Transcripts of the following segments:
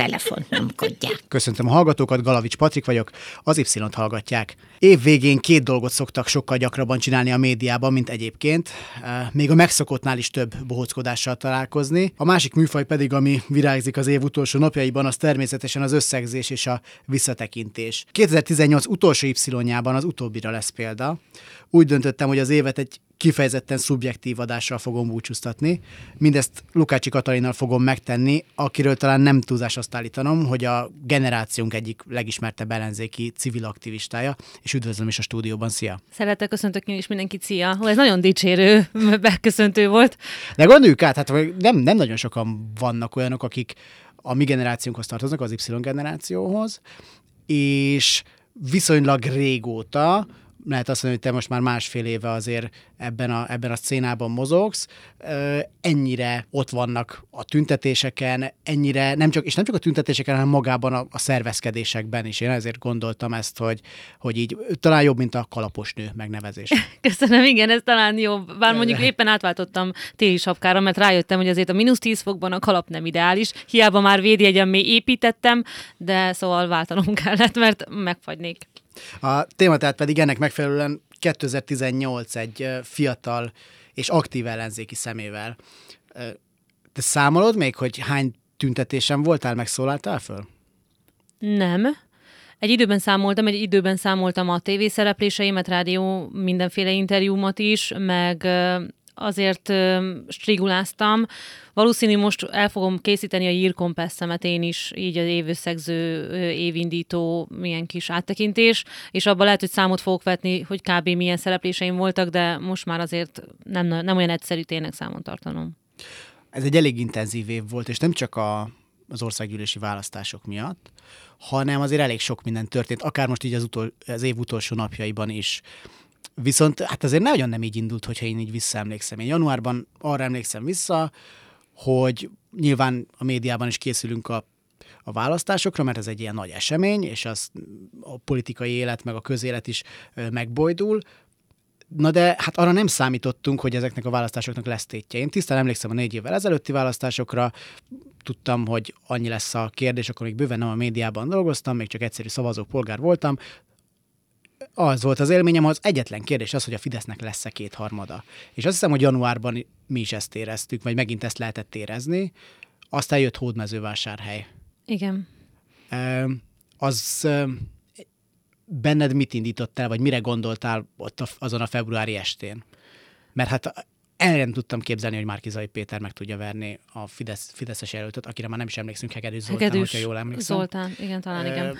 telefont nyomkodják. Köszöntöm a hallgatókat, Galavics Patrik vagyok, az Y-t hallgatják. Év végén két dolgot szoktak sokkal gyakrabban csinálni a médiában, mint egyébként. Még a megszokottnál is több bohóckodással találkozni. A másik műfaj pedig, ami virágzik az év utolsó napjaiban, az természetesen az összegzés és a visszatekintés. 2018 utolsó Y-jában az utóbbira lesz példa. Úgy döntöttem, hogy az évet egy kifejezetten szubjektív adással fogom búcsúztatni. Mindezt Lukácsi Katalinnal fogom megtenni, akiről talán nem túlzás azt állítanom, hogy a generációnk egyik legismertebb ellenzéki civil aktivistája, és üdvözlöm is a stúdióban. Szia! Szeretettel köszöntök én is mindenkit, szia! Hú, ez nagyon dicsérő beköszöntő volt. De gondoljuk át, hát nem, nem nagyon sokan vannak olyanok, akik a mi generációnkhoz tartoznak, az Y generációhoz, és viszonylag régóta lehet azt mondani, hogy te most már másfél éve azért ebben a, ebben a szcénában mozogsz, ennyire ott vannak a tüntetéseken, ennyire, nem csak, és nem csak a tüntetéseken, hanem magában a, a szervezkedésekben is. Én ezért gondoltam ezt, hogy, hogy így talán jobb, mint a kalapos nő megnevezés. Köszönöm, igen, ez talán jobb. Bár mondjuk éppen átváltottam téli sapkára, mert rájöttem, hogy azért a mínusz 10 fokban a kalap nem ideális. Hiába már védjegyen még építettem, de szóval váltanom kellett, mert megfagynék. A téma tehát pedig ennek megfelelően 2018 egy fiatal és aktív ellenzéki szemével. Te számolod még, hogy hány tüntetésen voltál, megszólaltál föl? Nem. Egy időben számoltam, egy időben számoltam a tévészerepléseimet, rádió, mindenféle interjúmat is, meg azért striguláztam. Valószínű most el fogom készíteni a Year Compass-emet én is, így az évösszegző, évindító milyen kis áttekintés, és abban lehet, hogy számot fogok vetni, hogy kb. milyen szerepléseim voltak, de most már azért nem, nem olyan egyszerű tényleg számon tartanom. Ez egy elég intenzív év volt, és nem csak a, az országgyűlési választások miatt, hanem azért elég sok minden történt, akár most így az, utol, az év utolsó napjaiban is. Viszont hát azért nagyon nem így indult, hogyha én így visszaemlékszem. Én januárban arra emlékszem vissza, hogy nyilván a médiában is készülünk a, a választásokra, mert ez egy ilyen nagy esemény, és az a politikai élet meg a közélet is megbojdul. Na de hát arra nem számítottunk, hogy ezeknek a választásoknak lesz tétje. Én tisztán emlékszem a négy évvel ezelőtti választásokra, tudtam, hogy annyi lesz a kérdés, akkor még bőven nem a médiában dolgoztam, még csak egyszerű szavazó polgár voltam. Az volt az élményem, az egyetlen kérdés az, hogy a Fidesznek lesz-e kétharmada. És azt hiszem, hogy januárban mi is ezt éreztük, vagy megint ezt lehetett érezni. Aztán jött Hódmezővásárhely. Igen. Az benned mit indított el, vagy mire gondoltál ott azon a februári estén? Mert hát el nem tudtam képzelni, hogy Márkizai Péter meg tudja verni a Fidesz, Fideszes jelöltöt, akire már nem is emlékszünk, Hegedűs Zoltán, Hegedűs hogyha jól emlékszem. Zoltán, igen, talán igen.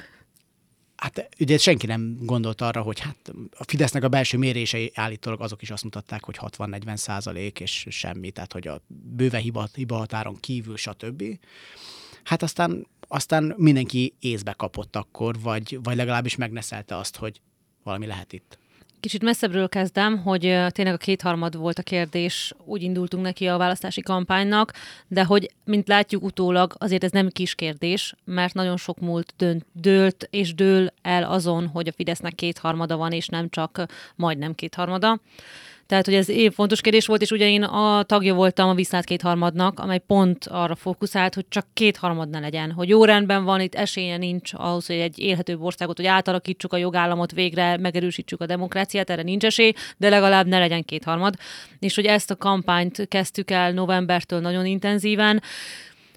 Hát ugye senki nem gondolt arra, hogy hát a Fidesznek a belső mérései állítólag azok is azt mutatták, hogy 60-40 százalék és semmi, tehát hogy a bőve hiba, hiba határon kívül, stb. Hát aztán, aztán mindenki észbe kapott akkor, vagy, vagy legalábbis megneszelte azt, hogy valami lehet itt. Kicsit messzebbről kezdem, hogy tényleg a kétharmad volt a kérdés, úgy indultunk neki a választási kampánynak, de hogy, mint látjuk utólag, azért ez nem kis kérdés, mert nagyon sok múlt dönt, dőlt és dől el azon, hogy a Fidesznek kétharmada van, és nem csak majdnem kétharmada. Tehát, hogy ez év fontos kérdés volt, és ugye én a tagja voltam a Viszlát kétharmadnak, amely pont arra fókuszált, hogy csak kétharmad ne legyen, hogy jó rendben van, itt esélye nincs ahhoz, hogy egy élhetőbb országot, hogy átalakítsuk a jogállamot végre, megerősítsük a demokráciát, erre nincs esély, de legalább ne legyen kétharmad. És hogy ezt a kampányt kezdtük el novembertől nagyon intenzíven,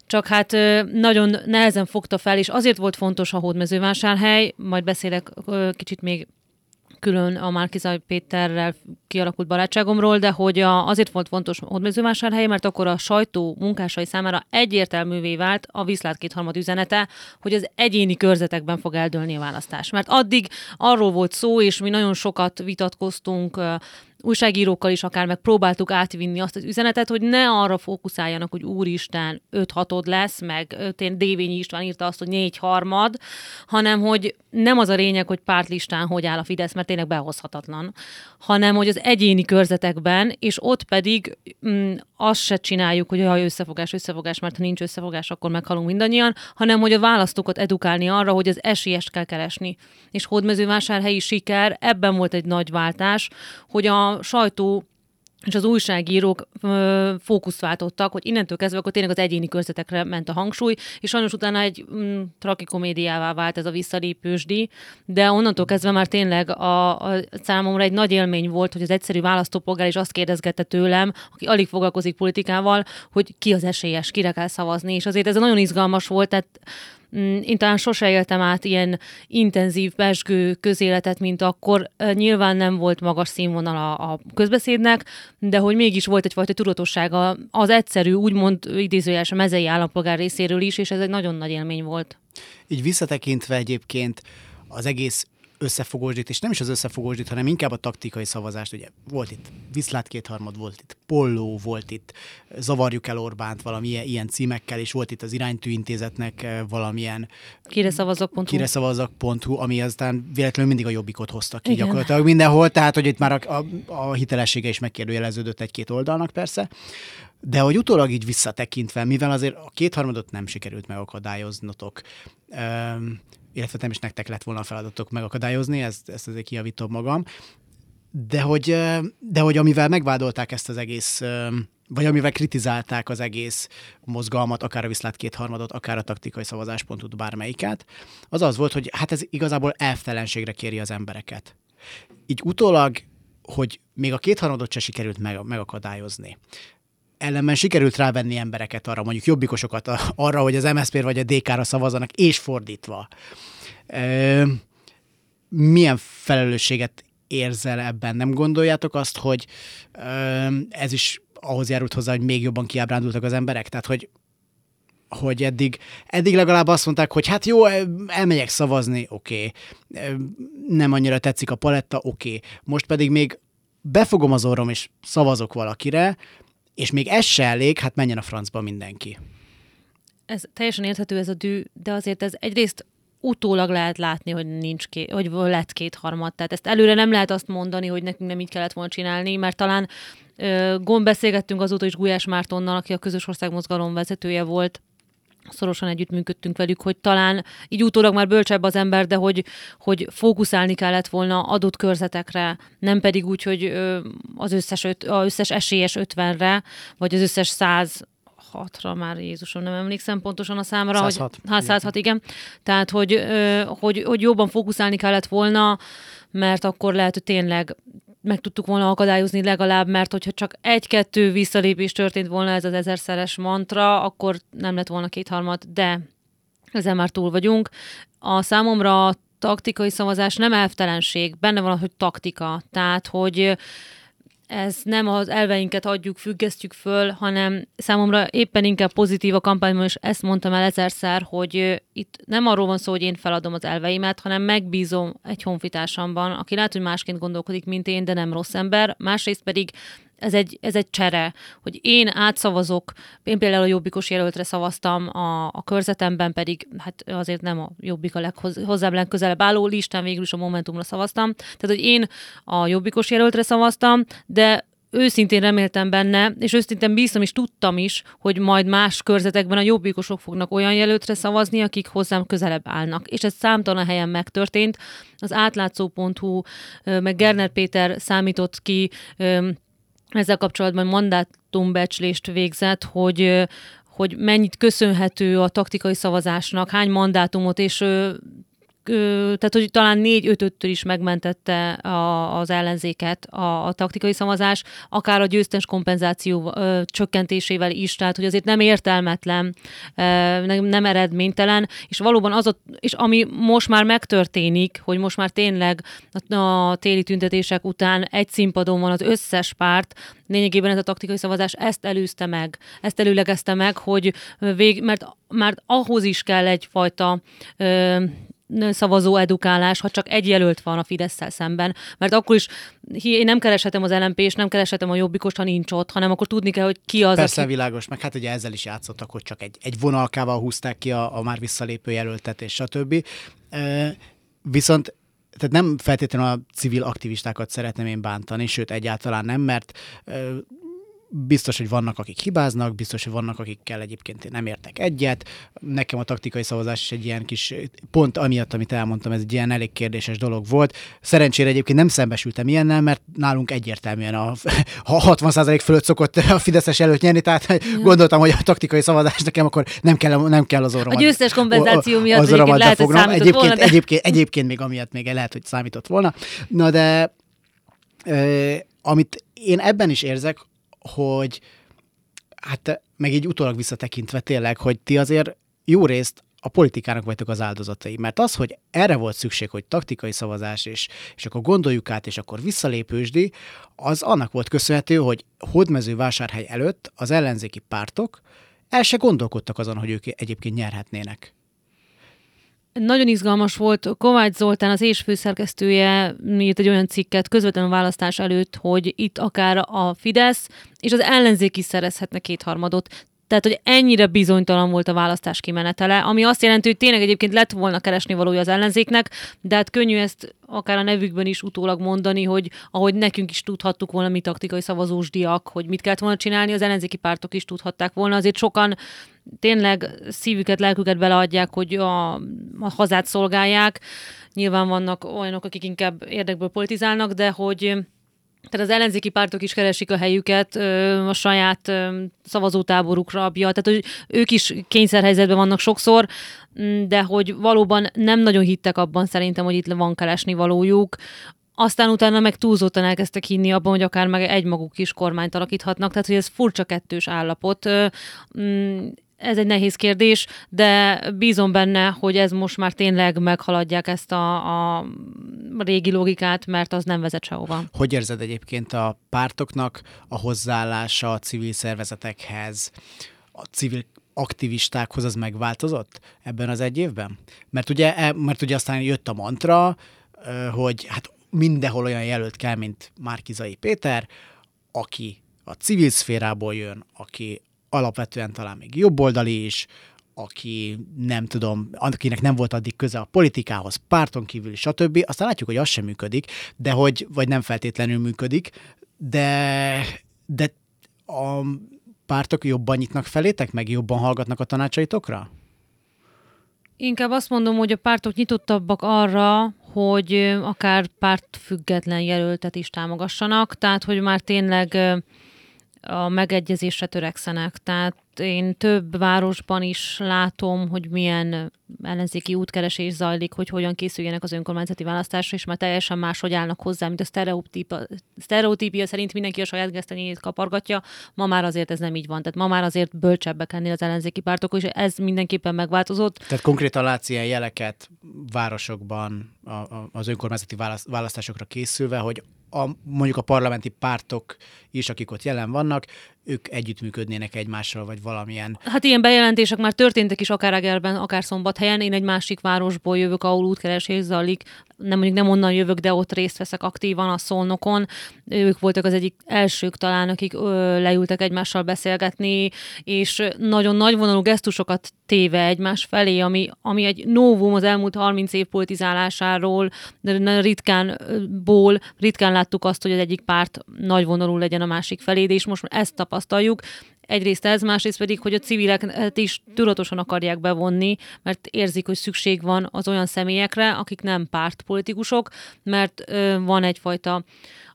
csak hát nagyon nehezen fogta fel, és azért volt fontos a hódmezővásárhely, majd beszélek kicsit még külön a Márkizaj Péterrel kialakult barátságomról, de hogy a, azért volt fontos Hódmezővásárhely, mert akkor a sajtó munkásai számára egyértelművé vált a Viszlát kétharmad üzenete, hogy az egyéni körzetekben fog eldőlni a választás. Mert addig arról volt szó, és mi nagyon sokat vitatkoztunk újságírókkal is akár megpróbáltuk átvinni azt az üzenetet, hogy ne arra fókuszáljanak, hogy úristen, öt hatod lesz, meg én Dévényi István írta azt, hogy négy harmad, hanem hogy nem az a lényeg, hogy pártlistán hogy áll a Fidesz, mert tényleg behozhatatlan, hanem hogy az egyéni körzetekben, és ott pedig mm, azt se csináljuk, hogy ha összefogás, összefogás, mert ha nincs összefogás, akkor meghalunk mindannyian, hanem hogy a választókat edukálni arra, hogy az esélyest kell keresni. És hódmezővásárhelyi siker, ebben volt egy nagy váltás, hogy a sajtó és az újságírók ö, fókuszt váltottak, hogy innentől kezdve akkor tényleg az egyéni körzetekre ment a hangsúly, és sajnos utána egy mm, tragikomédiává vált ez a visszalépősdi, de onnantól kezdve már tényleg a, a számomra egy nagy élmény volt, hogy az egyszerű választópolgár is azt kérdezgette tőlem, aki alig foglalkozik politikával, hogy ki az esélyes, kire kell szavazni, és azért ez nagyon izgalmas volt, tehát én talán sose éltem át ilyen intenzív, pesgő közéletet, mint akkor. Nyilván nem volt magas színvonal a, a közbeszédnek, de hogy mégis volt egyfajta tudatossága az egyszerű, úgymond idézőjeles a mezei állampolgár részéről is, és ez egy nagyon nagy élmény volt. Így visszatekintve egyébként az egész összefogósdít, és nem is az összefogósdít, hanem inkább a taktikai szavazást. Ugye volt itt Viszlát kétharmad, volt itt Polló, volt itt Zavarjuk el Orbánt valamilyen ilyen címekkel, és volt itt az iránytű intézetnek eh, valamilyen Kire szavazok.hu. Kire szavazok.hu, ami aztán véletlenül mindig a jobbikot hozta ki Igen. gyakorlatilag mindenhol, tehát hogy itt már a, a, a hitelessége is megkérdőjeleződött egy-két oldalnak persze. De hogy utólag így visszatekintve, mivel azért a kétharmadot nem sikerült megakadályoznotok, illetve nem is nektek lett volna a feladatok megakadályozni, ezt, ezt azért kijavítom magam, de hogy, de hogy amivel megvádolták ezt az egész, vagy amivel kritizálták az egész mozgalmat, akár a viszlát kétharmadot, akár a taktikai szavazáspontot, bármelyiket, az az volt, hogy hát ez igazából elvtelenségre kéri az embereket. Így utólag, hogy még a kétharmadot se sikerült meg, megakadályozni, ellenben sikerült rávenni embereket arra, mondjuk jobbikosokat arra, hogy az MSZP vagy a DK-ra szavazanak, és fordítva. Milyen felelősséget érzel ebben? Nem gondoljátok azt, hogy ez is ahhoz járult hozzá, hogy még jobban kiábrándultak az emberek? Tehát, hogy hogy eddig, eddig legalább azt mondták, hogy hát jó, elmegyek szavazni, oké. Okay. Nem annyira tetszik a paletta, oké. Okay. Most pedig még befogom az orrom, és szavazok valakire, és még ez se elég, hát menjen a francba mindenki. Ez teljesen érthető ez a dű, de azért ez egyrészt utólag lehet látni, hogy nincs ké, hogy lett két harmad. Tehát ezt előre nem lehet azt mondani, hogy nekünk nem így kellett volna csinálni, mert talán gond beszélgettünk azóta is Gulyás Mártonnal, aki a közös országmozgalom vezetője volt, szorosan együttműködtünk velük, hogy talán így utólag már bölcsebb az ember, de hogy, hogy fókuszálni kellett volna adott körzetekre, nem pedig úgy, hogy az összes, öt, az összes esélyes 50-re, vagy az összes 100 ra már Jézusom, nem emlékszem pontosan a számra. 106. Hogy, hát 106, igen. Tehát, hogy, hogy, hogy jobban fókuszálni kellett volna, mert akkor lehet, hogy tényleg meg tudtuk volna akadályozni legalább, mert hogyha csak egy-kettő visszalépés történt volna ez az ezerszeres mantra, akkor nem lett volna kétharmad, de ezen már túl vagyunk. A számomra a taktikai szavazás nem elvtelenség, benne van, hogy taktika, tehát, hogy ez nem az elveinket adjuk, függesztjük föl, hanem számomra éppen inkább pozitív a kampányban, és ezt mondtam el ezerszer, hogy itt nem arról van szó, hogy én feladom az elveimet, hanem megbízom egy honfitársamban, aki lehet, hogy másként gondolkodik, mint én, de nem rossz ember, másrészt pedig ez egy, ez egy csere, hogy én átszavazok, én például a jobbikos jelöltre szavaztam, a, a körzetemben pedig, hát azért nem a jobbik a leghozzám legközelebb álló listán végül is a Momentumra szavaztam, tehát hogy én a jobbikos jelöltre szavaztam, de őszintén reméltem benne, és őszintén bíztam is, tudtam is, hogy majd más körzetekben a jobbikosok fognak olyan jelöltre szavazni, akik hozzám közelebb állnak. És ez számtalan helyen megtörtént. Az átlátszó.hu, meg Gerner Péter számított ki ezzel kapcsolatban mandátumbecslést végzett, hogy hogy mennyit köszönhető a taktikai szavazásnak, hány mandátumot, és tehát hogy talán négy ötöttől is megmentette a, az ellenzéket a, a taktikai szavazás, akár a győztes kompenzáció ö, csökkentésével is, tehát hogy azért nem értelmetlen, ö, nem, nem eredménytelen, és valóban az, a, és ami most már megtörténik, hogy most már tényleg a, a téli tüntetések után egy színpadon van az összes párt, lényegében ez a taktikai szavazás ezt előzte meg, ezt előlegezte meg, hogy vég, mert, mert ahhoz is kell egyfajta ö, szavazó edukálás, ha csak egy jelölt van a fidesz szemben. Mert akkor is én nem kereshetem az lmp és nem kereshetem a jobbikost, ha nincs ott, hanem akkor tudni kell, hogy ki az, Persze aki... világos, meg hát ugye ezzel is játszottak, hogy csak egy, egy vonalkával húzták ki a, a már visszalépő jelöltet, és stb. E, viszont tehát nem feltétlenül a civil aktivistákat szeretném én bántani, sőt egyáltalán nem, mert biztos, hogy vannak, akik hibáznak, biztos, hogy vannak, akikkel egyébként én nem értek egyet. Nekem a taktikai szavazás is egy ilyen kis, pont amiatt, amit elmondtam, ez egy ilyen elég kérdéses dolog volt. Szerencsére egyébként nem szembesültem ilyennel, mert nálunk egyértelműen a, a 60% fölött szokott a Fideszes előtt nyerni, tehát ja. gondoltam, hogy a taktikai szavazás nekem akkor nem kell, nem kell az orromat. A győztes kompenzáció miatt az orromat lehet, hogy számított egyébként, volna, de... egyébként, egyébként még amiatt még lehet, hogy számított volna. Na de ö, amit én ebben is érzek, hogy hát meg így utólag visszatekintve tényleg, hogy ti azért jó részt a politikának vagytok az áldozatai. Mert az, hogy erre volt szükség, hogy taktikai szavazás, és, és akkor gondoljuk át, és akkor visszalépősdi, az annak volt köszönhető, hogy hódmezővásárhely előtt az ellenzéki pártok el se gondolkodtak azon, hogy ők egyébként nyerhetnének. Nagyon izgalmas volt. Kovács Zoltán, az és főszerkesztője írt egy olyan cikket közvetlenül választás előtt, hogy itt akár a Fidesz és az ellenzék is szerezhetne kétharmadot. Tehát, hogy ennyire bizonytalan volt a választás kimenetele, ami azt jelenti, hogy tényleg egyébként lett volna keresni valója az ellenzéknek, de hát könnyű ezt akár a nevükben is utólag mondani, hogy ahogy nekünk is tudhattuk volna mi taktikai szavazós diak, hogy mit kellett volna csinálni, az ellenzéki pártok is tudhatták volna. Azért sokan tényleg szívüket, lelküket beleadják, hogy a, a hazát szolgálják. Nyilván vannak olyanok, akik inkább érdekből politizálnak, de hogy tehát az ellenzéki pártok is keresik a helyüket a saját szavazótáborukra, tehát hogy ők is kényszerhelyzetben vannak sokszor, de hogy valóban nem nagyon hittek abban szerintem, hogy itt van keresni valójuk. Aztán utána meg túlzottan elkezdtek hinni abban, hogy akár meg egymaguk is kormányt alakíthatnak, tehát hogy ez furcsa kettős állapot ez egy nehéz kérdés, de bízom benne, hogy ez most már tényleg meghaladják ezt a, a régi logikát, mert az nem vezet sehova. Hogy érzed egyébként a pártoknak a hozzáállása a civil szervezetekhez, a civil aktivistákhoz az megváltozott ebben az egy évben? Mert ugye, e, mert ugye aztán jött a mantra, hogy hát mindenhol olyan jelölt kell, mint Márkizai Péter, aki a civil szférából jön, aki alapvetően talán még jobboldali is, aki nem tudom, akinek nem volt addig köze a politikához, párton kívül, stb. Aztán látjuk, hogy az sem működik, de hogy, vagy nem feltétlenül működik, de, de a pártok jobban nyitnak felétek, meg jobban hallgatnak a tanácsaitokra? Inkább azt mondom, hogy a pártok nyitottabbak arra, hogy akár pártfüggetlen jelöltet is támogassanak, tehát hogy már tényleg a megegyezésre törekszenek. Tehát én több városban is látom, hogy milyen ellenzéki útkeresés zajlik, hogy hogyan készüljenek az önkormányzati választásra, és már teljesen máshogy állnak hozzá, mint a sztereotípia, szerint mindenki a saját gesztenyét kapargatja. Ma már azért ez nem így van. Tehát ma már azért bölcsebbek ennél az ellenzéki pártok, és ez mindenképpen megváltozott. Tehát konkrétan látsz ilyen jeleket városokban a, a, az önkormányzati választásokra készülve, hogy a, mondjuk a parlamenti pártok is, akik ott jelen vannak, ők együttműködnének egymással, vagy valamilyen. Hát ilyen bejelentések már történtek is akár Egerben, akár Szombathelyen. Én egy másik városból jövök, ahol útkeresés zajlik. Nem mondjuk nem onnan jövök, de ott részt veszek aktívan a Szolnokon. Ők voltak az egyik elsők talán, akik ö, leültek egymással beszélgetni, és nagyon nagyvonalú gesztusokat téve egymás felé, ami, ami egy novum az elmúlt 30 év politizálásáról, de ritkánból, ritkán láttuk azt, hogy az egyik párt nagyvonalú legyen a másik felé, és most ezt tapasztaljuk. Egyrészt ez, másrészt pedig, hogy a civileket is tudatosan akarják bevonni, mert érzik, hogy szükség van az olyan személyekre, akik nem pártpolitikusok, mert ö, van egyfajta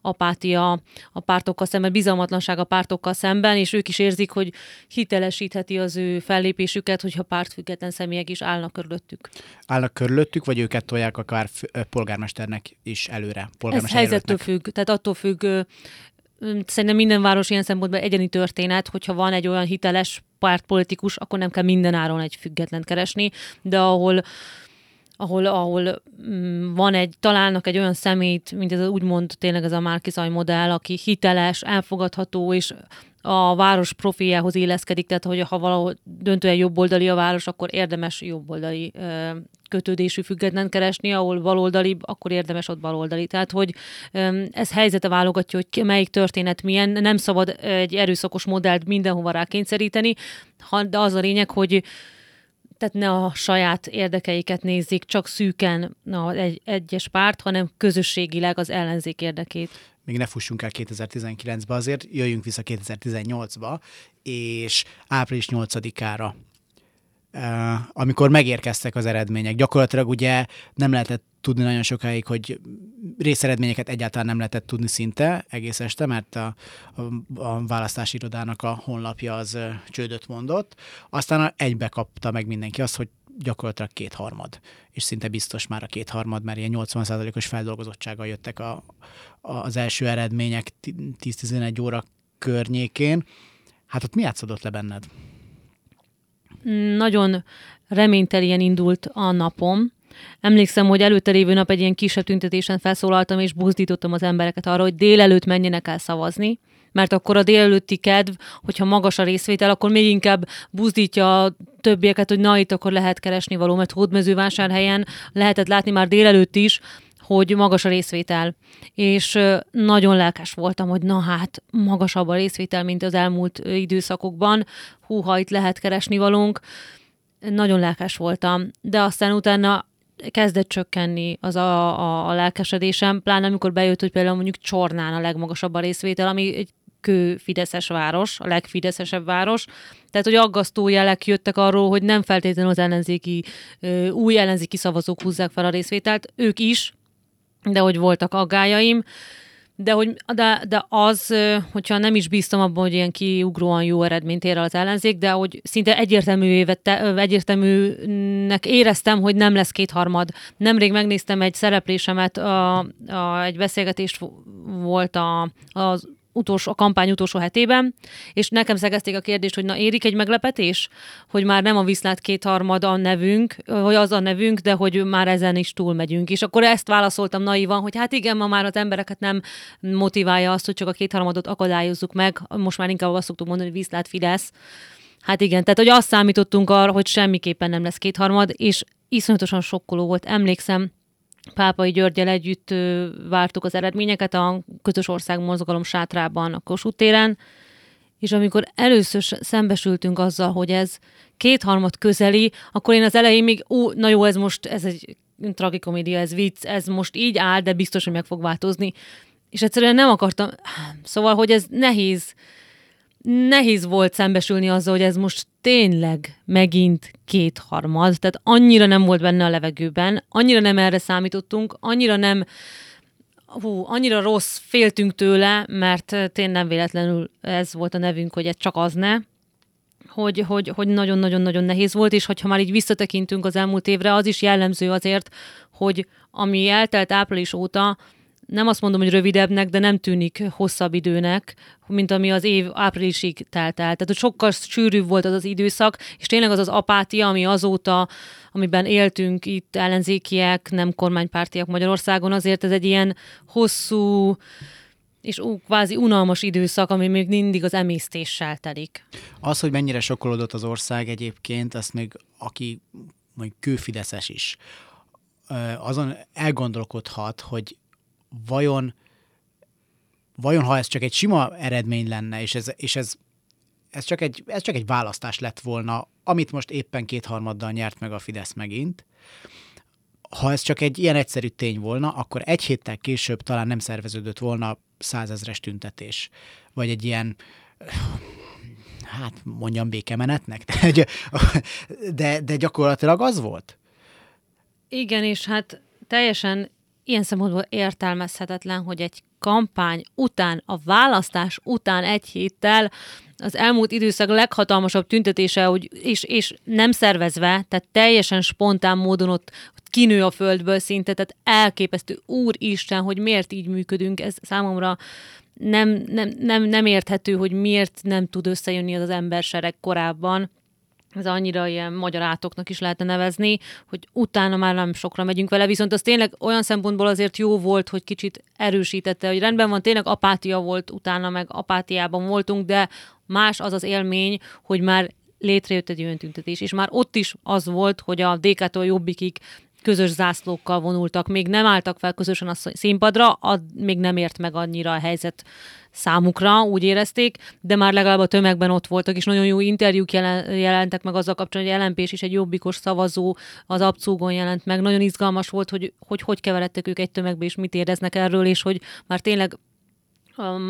apátia a pártokkal szemben, bizalmatlanság a pártokkal szemben, és ők is érzik, hogy hitelesítheti az ő fellépésüket, hogyha pártfüggetlen személyek is állnak körülöttük. Állnak körülöttük, vagy őket tolják akár polgármesternek is előre? Ez helyzettől függ, tehát attól függ, Szerintem minden város ilyen szempontból egyeni történet, hogyha van egy olyan hiteles pártpolitikus, akkor nem kell minden áron egy független keresni, de ahol ahol, ahol mm, van egy, találnak egy olyan szemét, mint ez úgymond tényleg ez a Márkizaj modell, aki hiteles, elfogadható, és a város profiához illeszkedik, tehát hogy ha valahol döntően jobboldali a város, akkor érdemes jobboldali ö, kötődésű független keresni, ahol baloldali, akkor érdemes ott baloldali. Tehát, hogy ö, ez helyzete válogatja, hogy melyik történet milyen, nem szabad egy erőszakos modellt mindenhova rákényszeríteni, de az a lényeg, hogy tehát ne a saját érdekeiket nézik, csak szűken na, egy, egyes párt, hanem közösségileg az ellenzék érdekét még ne fussunk el 2019-be, azért jöjjünk vissza 2018-ba, és április 8-ára amikor megérkeztek az eredmények. Gyakorlatilag ugye nem lehetett tudni nagyon sokáig, hogy részeredményeket egyáltalán nem lehetett tudni szinte egész este, mert a, a, a választási irodának a honlapja az csődöt mondott. Aztán egybe kapta meg mindenki azt, hogy gyakorlatilag kétharmad, és szinte biztos már a kétharmad, mert ilyen 80%-os feldolgozottsággal jöttek a, a, az első eredmények 10-11 óra környékén. Hát ott mi játszódott le benned? Nagyon reményteljen indult a napom. Emlékszem, hogy előtte lévő nap egy ilyen kisebb tüntetésen felszólaltam, és buzdítottam az embereket arra, hogy délelőtt menjenek el szavazni mert akkor a délelőtti kedv, hogyha magas a részvétel, akkor még inkább buzdítja a többieket, hogy na itt akkor lehet keresni való, mert hódmezővásárhelyen lehetett látni már délelőtt is, hogy magas a részvétel. És nagyon lelkes voltam, hogy na hát, magasabb a részvétel, mint az elmúlt időszakokban. Húha, itt lehet keresni valónk. Nagyon lelkes voltam. De aztán utána kezdett csökkenni az a, a, a lelkesedésem, pláne amikor bejött, hogy például mondjuk Csornán a legmagasabb a részvétel, ami egy kő város, a legfideszesebb város. Tehát, hogy aggasztó jelek jöttek arról, hogy nem feltétlenül az ellenzéki, új ellenzéki szavazók húzzák fel a részvételt, ők is, de hogy voltak aggájaim, de, hogy, de, de az, hogyha nem is bíztam abban, hogy ilyen kiugróan jó eredményt ér az ellenzék, de hogy szinte egyértelmű vette, egyértelműnek éreztem, hogy nem lesz kétharmad. Nemrég megnéztem egy szereplésemet, a, a, egy beszélgetés volt a, az utolsó, a kampány utolsó hetében, és nekem szegezték a kérdést, hogy na érik egy meglepetés, hogy már nem a viszlát kétharmad a nevünk, hogy az a nevünk, de hogy már ezen is túlmegyünk. És akkor ezt válaszoltam naivan, hogy hát igen, ma már az embereket nem motiválja azt, hogy csak a kétharmadot akadályozzuk meg, most már inkább azt szoktuk mondani, hogy viszlát Fidesz. Hát igen, tehát hogy azt számítottunk arra, hogy semmiképpen nem lesz kétharmad, és iszonyatosan sokkoló volt. Emlékszem, Pápai Györgyel együtt vártuk az eredményeket a Közös Ország Mozgalom sátrában a Kossuth téren, és amikor először szembesültünk azzal, hogy ez kétharmad közeli, akkor én az elején még, ú, na jó, ez most, ez egy tragikomédia, ez vicc, ez most így áll, de biztos, hogy meg fog változni. És egyszerűen nem akartam, szóval, hogy ez nehéz, nehéz volt szembesülni azzal, hogy ez most tényleg megint kétharmad, tehát annyira nem volt benne a levegőben, annyira nem erre számítottunk, annyira nem, hú, annyira rossz, féltünk tőle, mert tényleg nem véletlenül ez volt a nevünk, hogy ez csak az ne, hogy, hogy, hogy nagyon-nagyon-nagyon nehéz volt, és hogyha már így visszatekintünk az elmúlt évre, az is jellemző azért, hogy ami eltelt április óta, nem azt mondom, hogy rövidebbnek, de nem tűnik hosszabb időnek, mint ami az év áprilisig telt el. Tehát, sokkal sűrűbb volt az az időszak, és tényleg az az apátia, ami azóta, amiben éltünk itt ellenzékiek, nem kormánypártiak Magyarországon, azért ez egy ilyen hosszú, és kvázi unalmas időszak, ami még mindig az emésztéssel telik. Az, hogy mennyire sokkolódott az ország egyébként, azt még aki majd kőfideszes is, azon elgondolkodhat, hogy vajon, vajon ha ez csak egy sima eredmény lenne, és ez, és ez, ez, csak egy, ez csak egy választás lett volna, amit most éppen kétharmaddal nyert meg a Fidesz megint, ha ez csak egy ilyen egyszerű tény volna, akkor egy héttel később talán nem szerveződött volna százezres tüntetés, vagy egy ilyen hát mondjam békemenetnek, de, de gyakorlatilag az volt. Igen, és hát teljesen ilyen szempontból értelmezhetetlen, hogy egy kampány után, a választás után egy héttel az elmúlt időszak leghatalmasabb tüntetése, hogy, és, és nem szervezve, tehát teljesen spontán módon ott, kinő a földből szinte, tehát elképesztő, úristen, hogy miért így működünk, ez számomra nem, nem, nem, nem érthető, hogy miért nem tud összejönni az, az embersereg korábban ez annyira ilyen magyarátoknak is lehetne nevezni, hogy utána már nem sokra megyünk vele, viszont az tényleg olyan szempontból azért jó volt, hogy kicsit erősítette, hogy rendben van, tényleg apátia volt utána, meg apátiában voltunk, de más az az élmény, hogy már létrejött egy öntüntetés, és már ott is az volt, hogy a DK-tól jobbikig közös zászlókkal vonultak, még nem álltak fel közösen a színpadra, ad, még nem ért meg annyira a helyzet számukra, úgy érezték, de már legalább a tömegben ott voltak, és nagyon jó interjúk jelen, jelentek meg azzal kapcsolatban, hogy LMP is egy jobbikos szavazó az abcúgon jelent meg. Nagyon izgalmas volt, hogy hogy, hogy keveredtek ők egy tömegbe, és mit éreznek erről, és hogy már tényleg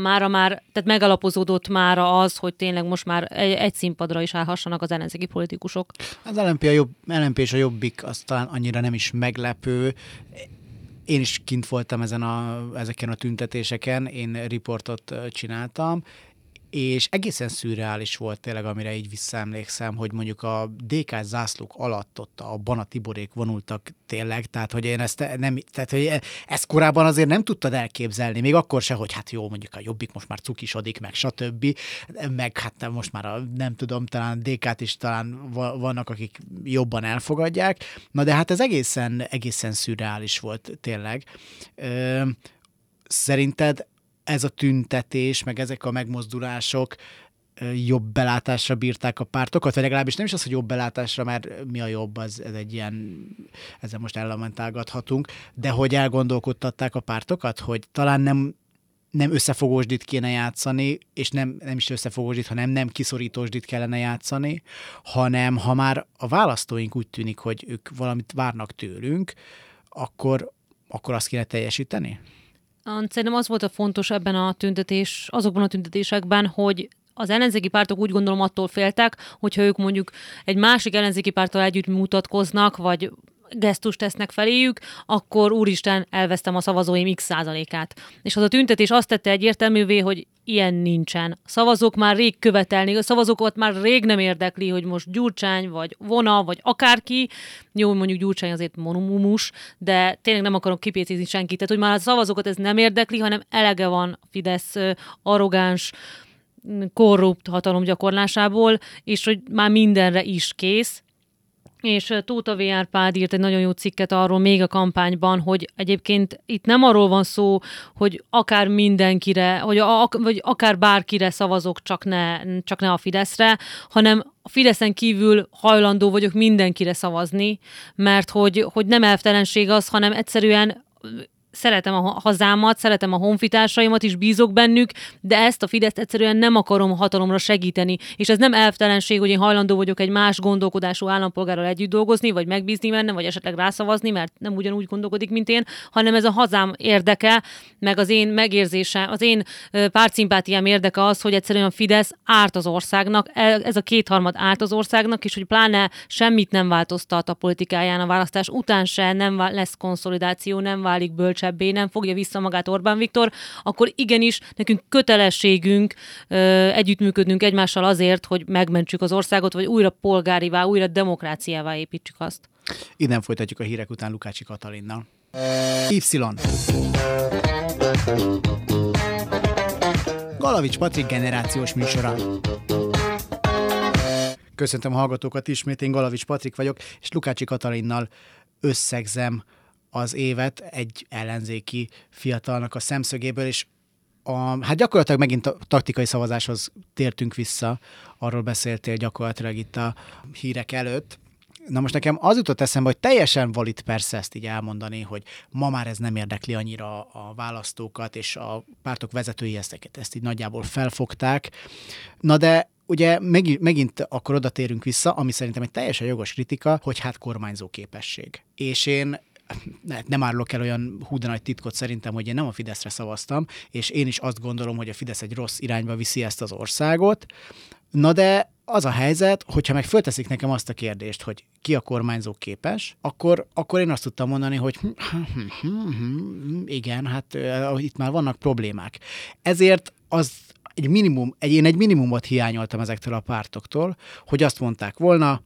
mára már, tehát megalapozódott már az, hogy tényleg most már egy, egy színpadra is állhassanak az ellenzéki politikusok. Az LNP, a jobb, LNP és a Jobbik az talán annyira nem is meglepő. Én is kint voltam ezen a, ezeken a tüntetéseken, én riportot csináltam, és egészen szürreális volt tényleg, amire így visszaemlékszem, hogy mondjuk a DK zászlók alatt ott a Bana Tiborék vonultak tényleg, tehát hogy én ezt nem, tehát hogy ezt korábban azért nem tudtad elképzelni, még akkor se, hogy hát jó, mondjuk a Jobbik most már cukisodik, meg stb., meg hát most már a, nem tudom, talán DK-t is talán vannak, akik jobban elfogadják, na de hát ez egészen, egészen szürreális volt tényleg. Szerinted ez a tüntetés, meg ezek a megmozdulások jobb belátásra bírták a pártokat, vagy legalábbis nem is az, hogy jobb belátásra, mert mi a jobb, az, ez egy ilyen, ezzel most ellamentálgathatunk, de hogy elgondolkodtatták a pártokat, hogy talán nem nem összefogósdit kéne játszani, és nem, nem is összefogósdit, hanem nem kiszorítósdit kellene játszani, hanem ha már a választóink úgy tűnik, hogy ők valamit várnak tőlünk, akkor, akkor azt kéne teljesíteni? Szerintem az volt a fontos ebben a tüntetés, azokban a tüntetésekben, hogy az ellenzéki pártok úgy gondolom attól féltek, hogyha ők mondjuk egy másik ellenzéki párttal együtt mutatkoznak, vagy gesztust tesznek feléjük, akkor úristen, elvesztem a szavazóim x százalékát. És az a tüntetés azt tette egyértelművé, hogy ilyen nincsen. Szavazók már rég követelnék, a szavazókat már rég nem érdekli, hogy most Gyurcsány, vagy Vona, vagy akárki, jó, mondjuk Gyurcsány azért monomumus, de tényleg nem akarok kipécézni senkit, tehát hogy már a szavazókat ez nem érdekli, hanem elege van Fidesz arrogáns, korrupt hatalom gyakorlásából, és hogy már mindenre is kész, és Tóta V. Árpád írt egy nagyon jó cikket arról még a kampányban, hogy egyébként itt nem arról van szó, hogy akár mindenkire, hogy a, vagy akár bárkire szavazok, csak ne, csak ne a Fideszre, hanem a Fideszen kívül hajlandó vagyok mindenkire szavazni, mert hogy, hogy nem elvtelenség az, hanem egyszerűen szeretem a hazámat, szeretem a honfitársaimat is, bízok bennük, de ezt a Fidesz egyszerűen nem akarom hatalomra segíteni. És ez nem elvtelenség, hogy én hajlandó vagyok egy más gondolkodású állampolgárral együtt dolgozni, vagy megbízni benne, vagy esetleg rászavazni, mert nem ugyanúgy gondolkodik, mint én, hanem ez a hazám érdeke, meg az én megérzésem, az én pártszimpátiám érdeke az, hogy egyszerűen a Fidesz árt az országnak, e, ez a kétharmad árt az országnak, és hogy pláne semmit nem változtat a politikáján a választás után se, nem lesz konszolidáció, nem válik bölcsebb erősebbé, nem fogja vissza magát Orbán Viktor, akkor igenis nekünk kötelességünk ö, együttműködnünk egymással azért, hogy megmentsük az országot, vagy újra polgárivá, újra demokráciává építsük azt. Innen folytatjuk a hírek után Lukácsi Katalinnal. Y. Galavics Patrik generációs műsora. Köszöntöm a hallgatókat ismét, én Galavics Patrik vagyok, és Lukácsi Katalinnal összegzem az évet egy ellenzéki fiatalnak a szemszögéből, és a, hát gyakorlatilag megint a taktikai szavazáshoz tértünk vissza, arról beszéltél gyakorlatilag itt a hírek előtt. Na most nekem az jutott eszembe, hogy teljesen valid persze ezt így elmondani, hogy ma már ez nem érdekli annyira a választókat, és a pártok vezetői ezt, ezt így nagyjából felfogták. Na de ugye meg, megint akkor oda térünk vissza, ami szerintem egy teljesen jogos kritika, hogy hát kormányzó képesség. És én nem árulok el olyan hú nagy titkot szerintem, hogy én nem a Fideszre szavaztam, és én is azt gondolom, hogy a Fidesz egy rossz irányba viszi ezt az országot. Na de az a helyzet, hogyha meg fölteszik nekem azt a kérdést, hogy ki a kormányzó képes, akkor, akkor én azt tudtam mondani, hogy hm, hm, hm, igen, hát itt már vannak problémák. Ezért az egy minimum, egy, én egy minimumot hiányoltam ezektől a pártoktól, hogy azt mondták volna,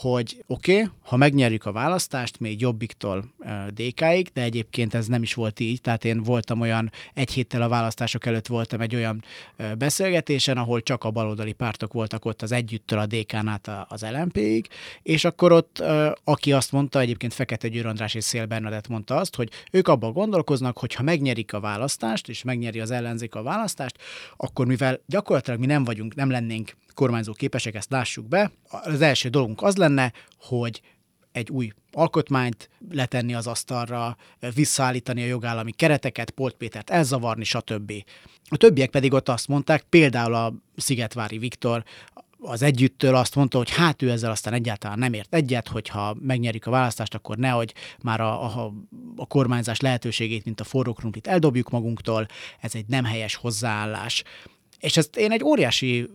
hogy oké, okay, ha megnyerjük a választást, még Jobbiktól DK-ig, de egyébként ez nem is volt így, tehát én voltam olyan, egy héttel a választások előtt voltam egy olyan beszélgetésen, ahol csak a baloldali pártok voltak ott az együttől a DK-n át az LMP-ig, és akkor ott, aki azt mondta, egyébként Fekete Győr András és Szél Bernadett mondta azt, hogy ők abban gondolkoznak, hogy ha megnyerik a választást, és megnyeri az ellenzék a választást, akkor mivel gyakorlatilag mi nem vagyunk, nem lennénk kormányzó képesek, ezt lássuk be, az első dolgunk az lenne, hogy egy új alkotmányt letenni az asztalra, visszaállítani a jogállami kereteket, Polt Pétert elzavarni, stb. A többiek pedig ott azt mondták, például a Szigetvári Viktor, az együttől azt mondta, hogy hát ő ezzel aztán egyáltalán nem ért egyet, hogyha megnyerik a választást, akkor nehogy már a, a, a kormányzás lehetőségét, mint a forró krumplit eldobjuk magunktól, ez egy nem helyes hozzáállás. És ezt én egy óriási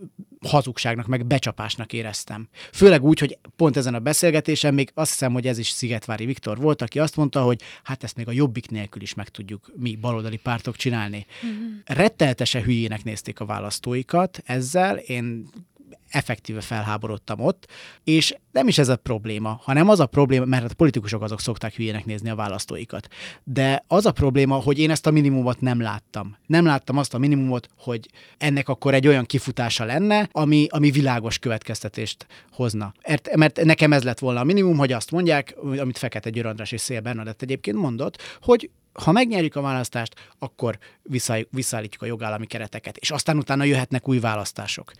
hazugságnak, meg becsapásnak éreztem. Főleg úgy, hogy pont ezen a beszélgetésen még azt hiszem, hogy ez is Szigetvári Viktor volt, aki azt mondta, hogy hát ezt még a jobbik nélkül is meg tudjuk mi baloldali pártok csinálni. Mm-hmm. Retteltese hülyének nézték a választóikat ezzel, én effektíve felháborodtam ott, és nem is ez a probléma, hanem az a probléma, mert a politikusok azok szokták hülyének nézni a választóikat. De az a probléma, hogy én ezt a minimumot nem láttam. Nem láttam azt a minimumot, hogy ennek akkor egy olyan kifutása lenne, ami, ami világos következtetést hozna. Mert, mert nekem ez lett volna a minimum, hogy azt mondják, amit Fekete Győr András és Szél Bernadett egyébként mondott, hogy ha megnyerjük a választást, akkor visszaállítjuk a jogállami kereteket, és aztán utána jöhetnek új választások.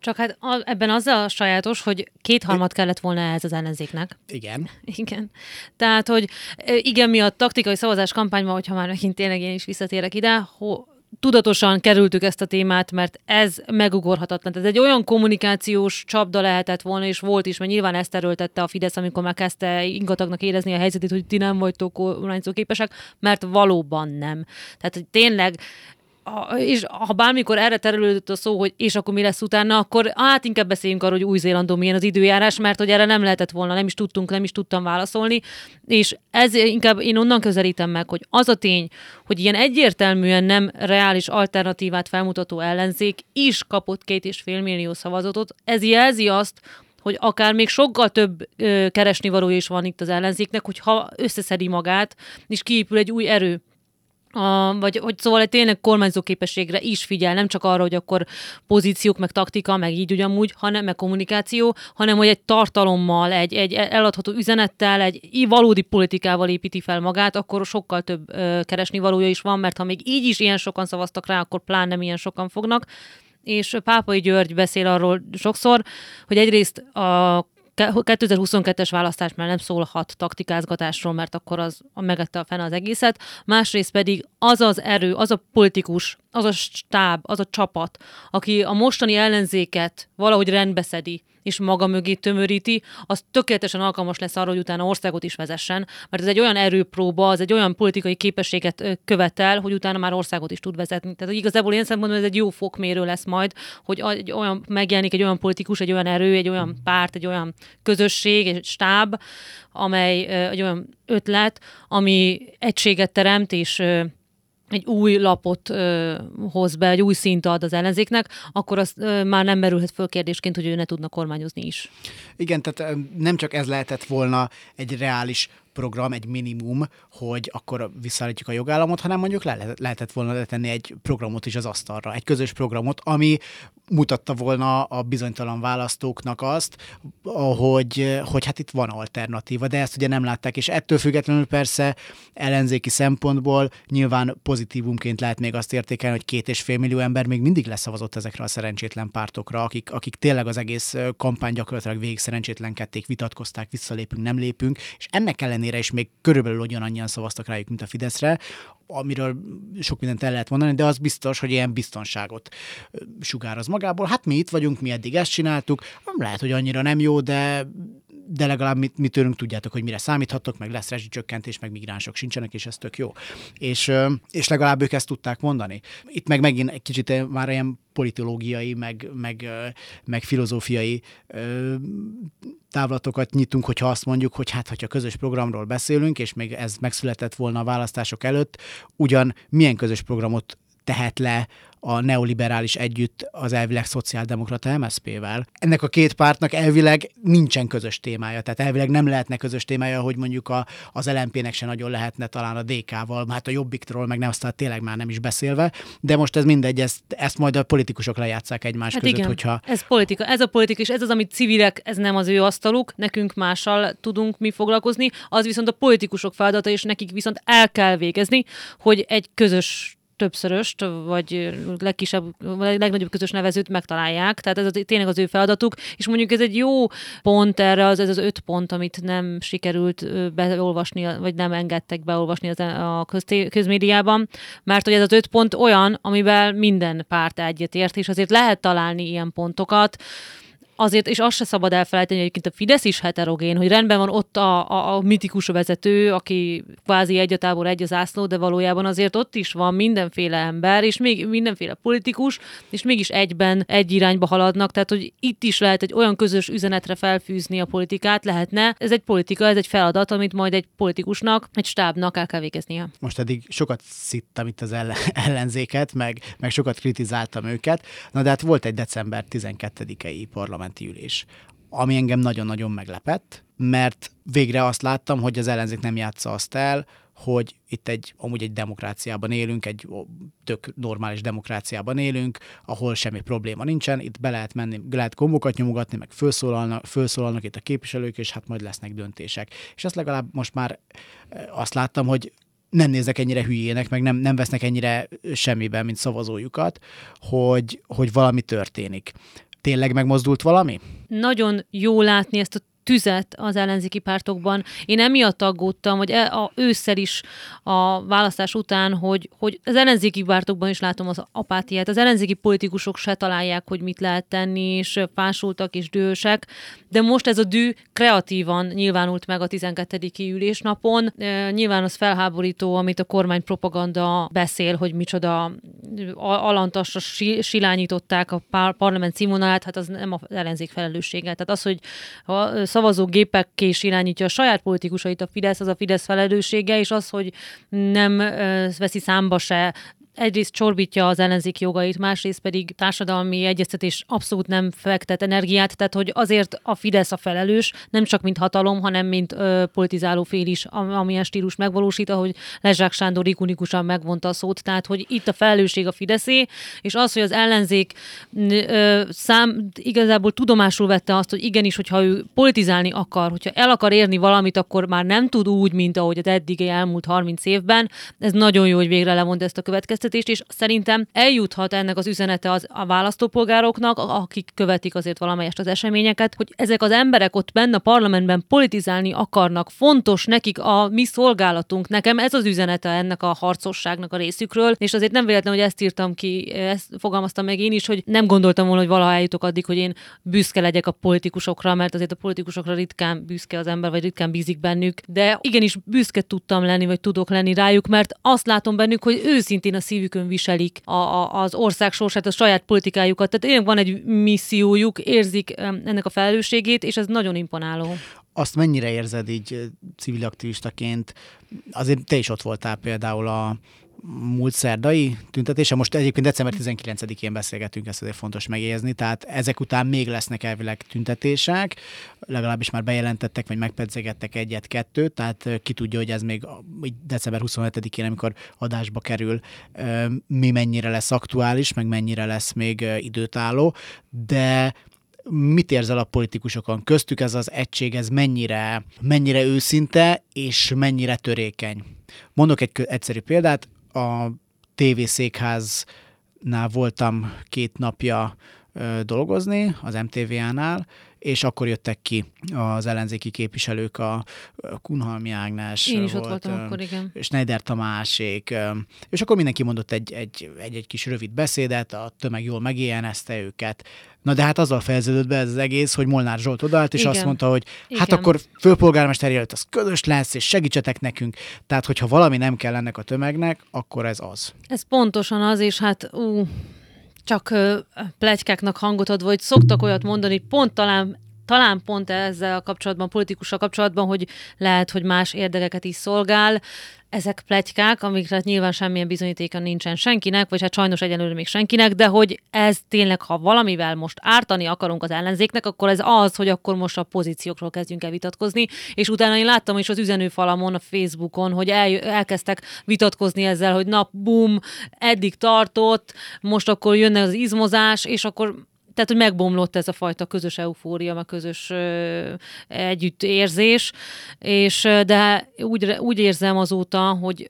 Csak hát a, ebben az a sajátos, hogy kétharmad kellett volna ehhez az ellenzéknek. Igen. Igen. Tehát, hogy igen, mi a taktikai szavazás kampányban, hogyha már megint tényleg én is visszatérek ide, ho, tudatosan kerültük ezt a témát, mert ez megugorhatatlan. Ez egy olyan kommunikációs csapda lehetett volna, és volt is, mert nyilván ezt erőltette a Fidesz, amikor már kezdte ingatagnak érezni a helyzetét, hogy ti nem vagytok kormányzó képesek, mert valóban nem. Tehát, hogy és ha bármikor erre terülődött a szó, hogy és akkor mi lesz utána, akkor hát inkább beszéljünk arról, hogy Új-Zélandon milyen az időjárás, mert hogy erre nem lehetett volna, nem is tudtunk, nem is tudtam válaszolni, és ez inkább én onnan közelítem meg, hogy az a tény, hogy ilyen egyértelműen nem reális alternatívát felmutató ellenzék is kapott két és fél millió szavazatot, ez jelzi azt, hogy akár még sokkal több ö, keresni valója is van itt az ellenzéknek, hogyha összeszedi magát, és kiépül egy új erő a, vagy hogy szóval egy tényleg kormányzó képességre is figyel, nem csak arra, hogy akkor pozíciók, meg taktika, meg így ugyanúgy, hanem meg kommunikáció, hanem hogy egy tartalommal, egy, egy eladható üzenettel, egy valódi politikával építi fel magát, akkor sokkal több ö, keresni valója is van, mert ha még így is ilyen sokan szavaztak rá, akkor pláne milyen sokan fognak. És Pápai György beszél arról sokszor, hogy egyrészt a 2022-es választás már nem szólhat taktikázgatásról, mert akkor az megette a fene az egészet. Másrészt pedig az az erő, az a politikus, az a stáb, az a csapat, aki a mostani ellenzéket valahogy rendbeszedi, és maga mögé tömöríti, az tökéletesen alkalmas lesz arra, hogy utána országot is vezessen, mert ez egy olyan erőpróba, az egy olyan politikai képességet követel, hogy utána már országot is tud vezetni. Tehát igazából én szempontból ez egy jó fokmérő lesz majd, hogy egy olyan, megjelenik egy olyan politikus, egy olyan erő, egy olyan párt, egy olyan közösség, egy stáb, amely egy olyan ötlet, ami egységet teremt, és egy új lapot ö, hoz be, egy új szint ad az ellenzéknek, akkor az ö, már nem merülhet föl kérdésként, hogy ő ne tudna kormányozni is. Igen, tehát nem csak ez lehetett volna egy reális program, egy minimum, hogy akkor visszaállítjuk a jogállamot, hanem mondjuk le lehetett volna letenni egy programot is az asztalra, egy közös programot, ami mutatta volna a bizonytalan választóknak azt, hogy, hogy hát itt van alternatíva, de ezt ugye nem látták, és ettől függetlenül persze ellenzéki szempontból nyilván pozitívumként lehet még azt értékelni, hogy két és fél millió ember még mindig leszavazott ezekre a szerencsétlen pártokra, akik, akik tényleg az egész kampány gyakorlatilag végig szerencsétlenkedték, vitatkozták, visszalépünk, nem lépünk, és ennek ellenére is még körülbelül ugyanannyian szavaztak rájuk, mint a Fideszre, amiről sok mindent el lehet mondani, de az biztos, hogy ilyen biztonságot sugároz magából. Hát mi itt vagyunk, mi eddig ezt csináltuk, lehet, hogy annyira nem jó, de de legalább mi, mi tőlünk tudjátok, hogy mire számíthatok, meg lesz rezsicsökkentés, meg migránsok sincsenek, és ez tök jó. És, és legalább ők ezt tudták mondani. Itt meg megint egy kicsit már ilyen politológiai, meg, meg, meg filozófiai távlatokat nyitunk, hogyha azt mondjuk, hogy hát, hogyha közös programról beszélünk, és még ez megszületett volna a választások előtt, ugyan milyen közös programot tehet le a neoliberális együtt az elvileg szociáldemokrata MSZP-vel. Ennek a két pártnak elvileg nincsen közös témája, tehát elvileg nem lehetne közös témája, hogy mondjuk a, az LMP-nek se nagyon lehetne talán a DK-val, hát a Jobbiktról meg nem, aztán tényleg már nem is beszélve, de most ez mindegy, ezt, ezt majd a politikusok lejátszák egymás Hát között, igen, hogyha ez politika, ez a politika, és ez az, amit civilek, ez nem az ő asztaluk, nekünk mással tudunk mi foglalkozni, az viszont a politikusok feladata, és nekik viszont el kell végezni, hogy egy közös többszöröst, vagy legkisebb, vagy legnagyobb közös nevezőt megtalálják. Tehát ez az, tényleg az ő feladatuk, és mondjuk ez egy jó pont erre, az, ez az öt pont, amit nem sikerült beolvasni, vagy nem engedtek beolvasni az, a közté, közmédiában, mert hogy ez az öt pont olyan, amivel minden párt egyetért, és azért lehet találni ilyen pontokat, azért, és azt se szabad elfelejteni, hogy egyébként a Fidesz is heterogén, hogy rendben van ott a, a, a mitikus vezető, aki kvázi egy a tábor, egy az ászló, de valójában azért ott is van mindenféle ember, és még mindenféle politikus, és mégis egyben egy irányba haladnak, tehát hogy itt is lehet egy olyan közös üzenetre felfűzni a politikát, lehetne. Ez egy politika, ez egy feladat, amit majd egy politikusnak, egy stábnak el kell végeznie. most eddig sokat szittem itt az ellen, ellenzéket, meg, meg sokat kritizáltam őket, na de hát volt egy december 12-i parlamenti ülés, ami engem nagyon-nagyon meglepett, mert végre azt láttam, hogy az ellenzék nem játsza azt el, hogy itt egy, amúgy egy demokráciában élünk, egy tök normális demokráciában élünk, ahol semmi probléma nincsen, itt be lehet menni, lehet gombokat nyomogatni, meg felszólalnak, felszólalnak itt a képviselők, és hát majd lesznek döntések. És ezt legalább most már eh, azt láttam, hogy nem néznek ennyire hülyének, meg nem, nem vesznek ennyire semmiben, mint szavazójukat, hogy, hogy valami történik. Tényleg megmozdult valami? nagyon jó látni ezt a tüzet az ellenzéki pártokban. Én emiatt aggódtam, hogy e- a ősszel is a választás után, hogy, hogy az ellenzéki pártokban is látom az apátiát. Az ellenzéki politikusok se találják, hogy mit lehet tenni, és fásultak és dühösek, de most ez a dű kreatívan nyilvánult meg a 12. ülésnapon. E, Nyilván az felháborító, amit a kormány propaganda beszél, hogy micsoda alantasra si- silányították a parlament színvonalát, hát az nem az ellenzék felelőssége. Tehát az, hogy a szavazógépekké is irányítja a saját politikusait a Fidesz, az a Fidesz felelőssége, és az, hogy nem veszi számba se egyrészt csorbítja az ellenzék jogait, másrészt pedig társadalmi egyeztetés abszolút nem fektet energiát, tehát hogy azért a Fidesz a felelős, nem csak mint hatalom, hanem mint ö, politizáló fél is, am- amilyen stílus megvalósít, ahogy Lezsák Sándor ikonikusan megvonta a szót, tehát hogy itt a felelősség a Fideszé, és az, hogy az ellenzék ö, szám igazából tudomásul vette azt, hogy igenis, hogyha ő politizálni akar, hogyha el akar érni valamit, akkor már nem tud úgy, mint ahogy az eddigi elmúlt 30 évben. Ez nagyon jó, hogy végre lemond ezt a következtetést, és szerintem eljuthat ennek az üzenete az, a választópolgároknak, akik követik azért valamelyest az eseményeket, hogy ezek az emberek ott benne a parlamentben politizálni akarnak, fontos nekik a mi szolgálatunk. Nekem ez az üzenete ennek a harcosságnak a részükről, és azért nem véletlen, hogy ezt írtam ki, ezt fogalmaztam meg én is, hogy nem gondoltam volna, hogy valaha eljutok addig, hogy én büszke legyek a politikusokra, mert azért a politikusokra ritkán büszke az ember, vagy ritkán bízik bennük, de igenis büszke tudtam lenni, vagy tudok lenni rájuk, mert azt látom bennük, hogy őszintén a szívükön viselik a, a, az ország sorsát, a saját politikájukat. Tehát tényleg van egy missziójuk, érzik ennek a felelősségét, és ez nagyon imponáló. Azt mennyire érzed így ö, civil aktivistaként? Azért te is ott voltál például a múlt szerdai tüntetése. Most egyébként december 19-én beszélgetünk, ezt azért fontos megjegyezni, tehát ezek után még lesznek elvileg tüntetések, legalábbis már bejelentettek, vagy megpedzegettek egyet-kettőt, tehát ki tudja, hogy ez még december 27-én, amikor adásba kerül, mi mennyire lesz aktuális, meg mennyire lesz még időtálló, de mit érzel a politikusokon? Köztük ez az egység, ez mennyire, mennyire őszinte, és mennyire törékeny? Mondok egy egyszerű példát, a TV székháznál voltam két napja dolgozni, az MTV-nál, és akkor jöttek ki az ellenzéki képviselők, a Kunhalmi Ágnes Én is ott volt, voltam ö, akkor, igen. Schneider Tamásék, és akkor mindenki mondott egy, egy, egy, egy kis rövid beszédet, a tömeg jól megéjjenezte őket. Na de hát azzal fejeződött be ez az egész, hogy Molnár Zsolt odaállt, és Igen. azt mondta, hogy hát Igen. akkor főpolgármester jelölt, az közös lesz, és segítsetek nekünk. Tehát, hogyha valami nem kell ennek a tömegnek, akkor ez az. Ez pontosan az, és hát ú, csak plegykáknak hangot adva, hogy szoktak olyat mondani, pont talán talán pont ezzel a kapcsolatban, politikussal kapcsolatban, hogy lehet, hogy más érdekeket is szolgál. Ezek pletykák, amikre nyilván semmilyen bizonyítéka nincsen senkinek, vagy hát sajnos egyenlőre még senkinek, de hogy ez tényleg, ha valamivel most ártani akarunk az ellenzéknek, akkor ez az, hogy akkor most a pozíciókról kezdjünk el vitatkozni. És utána én láttam is az üzenőfalamon, a Facebookon, hogy el, elkezdtek vitatkozni ezzel, hogy na, bum, eddig tartott, most akkor jönne az izmozás, és akkor tehát, hogy megbomlott ez a fajta közös eufória, meg közös együttérzés, és de úgy, úgy érzem azóta, hogy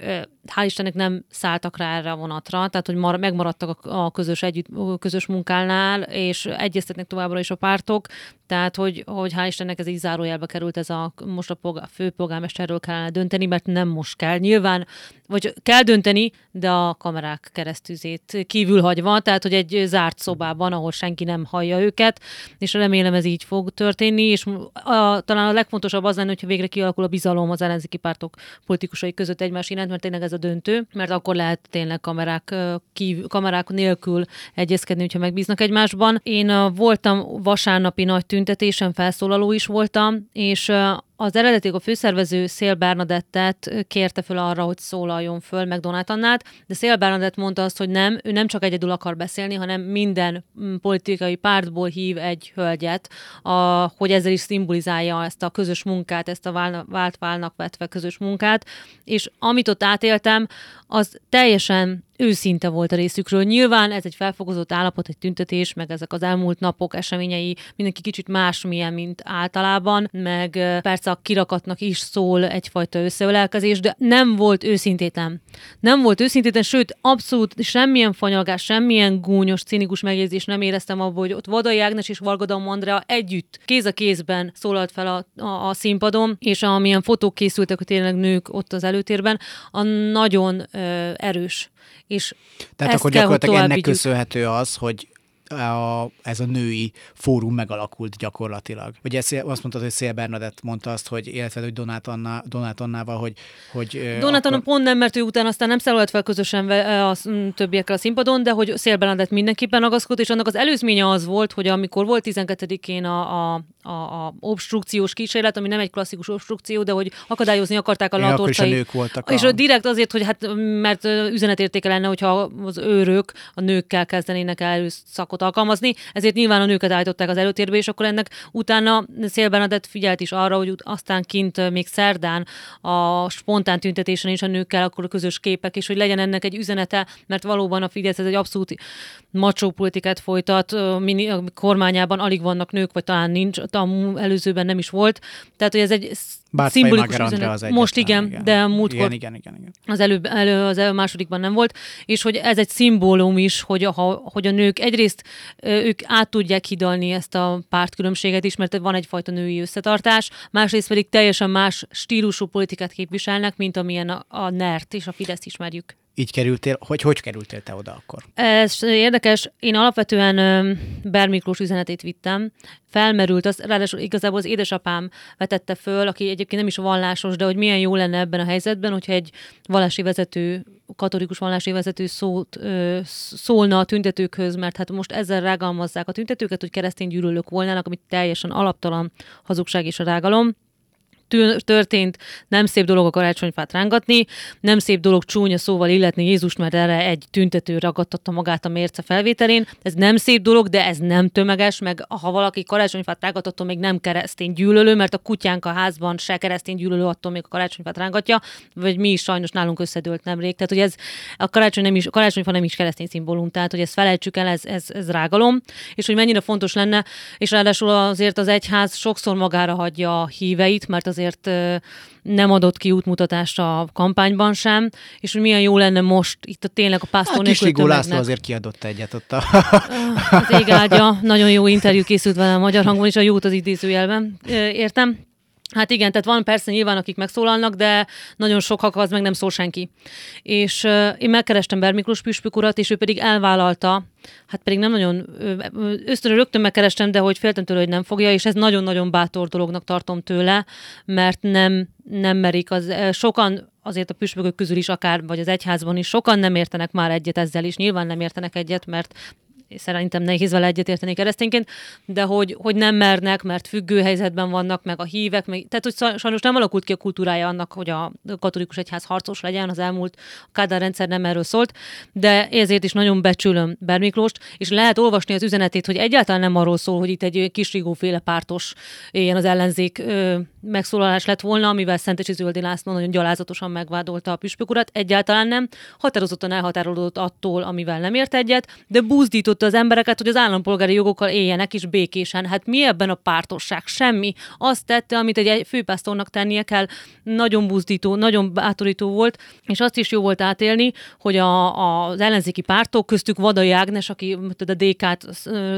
hál' Istennek nem szálltak rá erre a vonatra, tehát hogy mar, megmaradtak a, a közös, együtt, a közös munkálnál, és egyeztetnek továbbra is a pártok, tehát hogy, hogy hál' Istennek ez így zárójelbe került, ez a most a polgár, főpolgármesterről kellene dönteni, mert nem most kell. Nyilván, vagy kell dönteni, de a kamerák keresztüzét kívül hagyva, tehát hogy egy zárt szobában, ahol senki nem hallja őket, és remélem ez így fog történni, és a, talán a legfontosabb az lenne, hogyha végre kialakul a bizalom az ellenzéki pártok politikusai között egymás iránt, mert tényleg ez a döntő, mert akkor lehet tényleg kamerák, kív, kamerák nélkül egyezkedni, hogyha megbíznak egymásban. Én voltam vasárnapi nagy tüntetésen, felszólaló is voltam, és az eredetileg a főszervező Szél Bernadettet kérte föl arra, hogy szólaljon föl meg Donát Annát, de Szél Bernadett mondta azt, hogy nem, ő nem csak egyedül akar beszélni, hanem minden mm, politikai pártból hív egy hölgyet, a, hogy ezzel is szimbolizálja ezt a közös munkát, ezt a vált válnak vetve közös munkát, és amit ott átéltem, az teljesen őszinte volt a részükről. Nyilván ez egy felfogozott állapot, egy tüntetés, meg ezek az elmúlt napok eseményei mindenki kicsit másmilyen, mint általában, meg persze a kirakatnak is szól egyfajta összeölelkezés, de nem volt őszintétlen. Nem volt őszintétlen, sőt, abszolút semmilyen fanyalgás, semmilyen gúnyos, cinikus megjegyzés nem éreztem abból, hogy ott Vadai Ágnes és Vargadam Andrea együtt, kéz a kézben szólalt fel a, a, a színpadon, és amilyen fotók készültek, hogy tényleg nők ott az előtérben, a nagyon ö, erős és Tehát akkor gyakorlatilag ennek vigyük. köszönhető az, hogy a, ez a női fórum megalakult gyakorlatilag. Ugye azt mondtad, hogy Szél Bernadett mondta azt, hogy illetve hogy Donát, Anna, Donát Annával, hogy... hogy Donát Anna akkor... pont nem, mert ő utána aztán nem szállt fel közösen a többiekkel a színpadon, de hogy Szél Bernadett mindenképpen agaszkodott, és annak az előzménye az volt, hogy amikor volt 12-én a, a, a, a obstrukciós kísérlet, ami nem egy klasszikus obstrukció, de hogy akadályozni akarták a latorcai. nők voltak. És a... direkt azért, hogy hát, mert üzenetértéke lenne, hogyha az őrök a nőkkel kezdenének el szakot szakot alkalmazni, ezért nyilván a nőket állították az előtérbe, és akkor ennek utána Szél Bernadett figyelt is arra, hogy aztán kint még szerdán a spontán tüntetésen is a nőkkel akkor a közös képek, és hogy legyen ennek egy üzenete, mert valóban a Fidesz ez egy abszolút macsó politikát folytat, mini, a kormányában alig vannak nők, vagy talán nincs, előzőben nem is volt. Tehát, hogy ez egy bár szimbolikus üzenet. Az Most igen, igen, de múltkor igen, igen, igen, igen. az előbb, elő, az elő másodikban nem volt, és hogy ez egy szimbólum is, hogy a, hogy a nők egyrészt ők át tudják hidalni ezt a pártkülönbséget is, mert van egyfajta női összetartás, másrészt pedig teljesen más stílusú politikát képviselnek, mint amilyen a, a NERT és a Fidesz ismerjük így kerültél, hogy hogy kerültél te oda akkor? Ez érdekes. Én alapvetően Ber Miklós üzenetét vittem. Felmerült, az, ráadásul igazából az édesapám vetette föl, aki egyébként nem is vallásos, de hogy milyen jó lenne ebben a helyzetben, hogyha egy vallási vezető katolikus vallási vezető szót, ö, szólna a tüntetőkhöz, mert hát most ezzel rágalmazzák a tüntetőket, hogy keresztény gyűlölők volnának, amit teljesen alaptalan hazugság és a rágalom történt, nem szép dolog a karácsonyfát rángatni, nem szép dolog csúnya szóval illetni Jézust, mert erre egy tüntető ragadtatta magát a mérce felvételén. Ez nem szép dolog, de ez nem tömeges, meg ha valaki karácsonyfát rángat, attól még nem keresztény gyűlölő, mert a kutyánk a házban se keresztény gyűlölő, attól még a karácsonyfát rángatja, vagy mi is sajnos nálunk összedőlt nemrég. Tehát, hogy ez a karácsony nem is, a karácsonyfa nem is keresztény szimbólum, tehát, hogy ezt felejtsük el, ez, ez, ez rágalom, és hogy mennyire fontos lenne, és ráadásul azért az egyház sokszor magára hagyja a híveit, mert az azért nem adott ki útmutatást a kampányban sem, és hogy milyen jó lenne most itt a tényleg a pásztor hát, nélkül László azért kiadott egyet ott a... Az ég áldja, nagyon jó interjú készült vele a magyar hangon, és a jót az idézőjelben. Értem. Hát igen, tehát van persze nyilván, akik megszólalnak, de nagyon sok az meg nem szól senki. És uh, én megkerestem Ber Miklós püspök urat, és ő pedig elvállalta, hát pedig nem nagyon, ösztönről rögtön megkerestem, de hogy féltem tőle, hogy nem fogja, és ez nagyon-nagyon bátor dolognak tartom tőle, mert nem, nem merik. Az, sokan azért a püspökök közül is akár, vagy az egyházban is sokan nem értenek már egyet ezzel is, nyilván nem értenek egyet, mert szerintem nehéz vele egyetérteni keresztényként, de hogy, hogy nem mernek, mert függő helyzetben vannak, meg a hívek, meg, tehát hogy sajnos nem alakult ki a kultúrája annak, hogy a katolikus egyház harcos legyen, az elmúlt Kádár rendszer nem erről szólt, de ezért is nagyon becsülöm Bermiklóst, és lehet olvasni az üzenetét, hogy egyáltalán nem arról szól, hogy itt egy kis féle pártos ilyen az ellenzék megszólalás lett volna, amivel Szentesi Zöldi László nagyon gyalázatosan megvádolta a püspök urat. Egyáltalán nem. Határozottan elhatárolódott attól, amivel nem ért egyet, de buzdította az embereket, hogy az állampolgári jogokkal éljenek is békésen. Hát mi ebben a pártosság? Semmi. Azt tette, amit egy főpásztornak tennie kell. Nagyon buzdító, nagyon bátorító volt, és azt is jó volt átélni, hogy a, az ellenzéki pártok, köztük Vadai Ágnes, aki a DK-t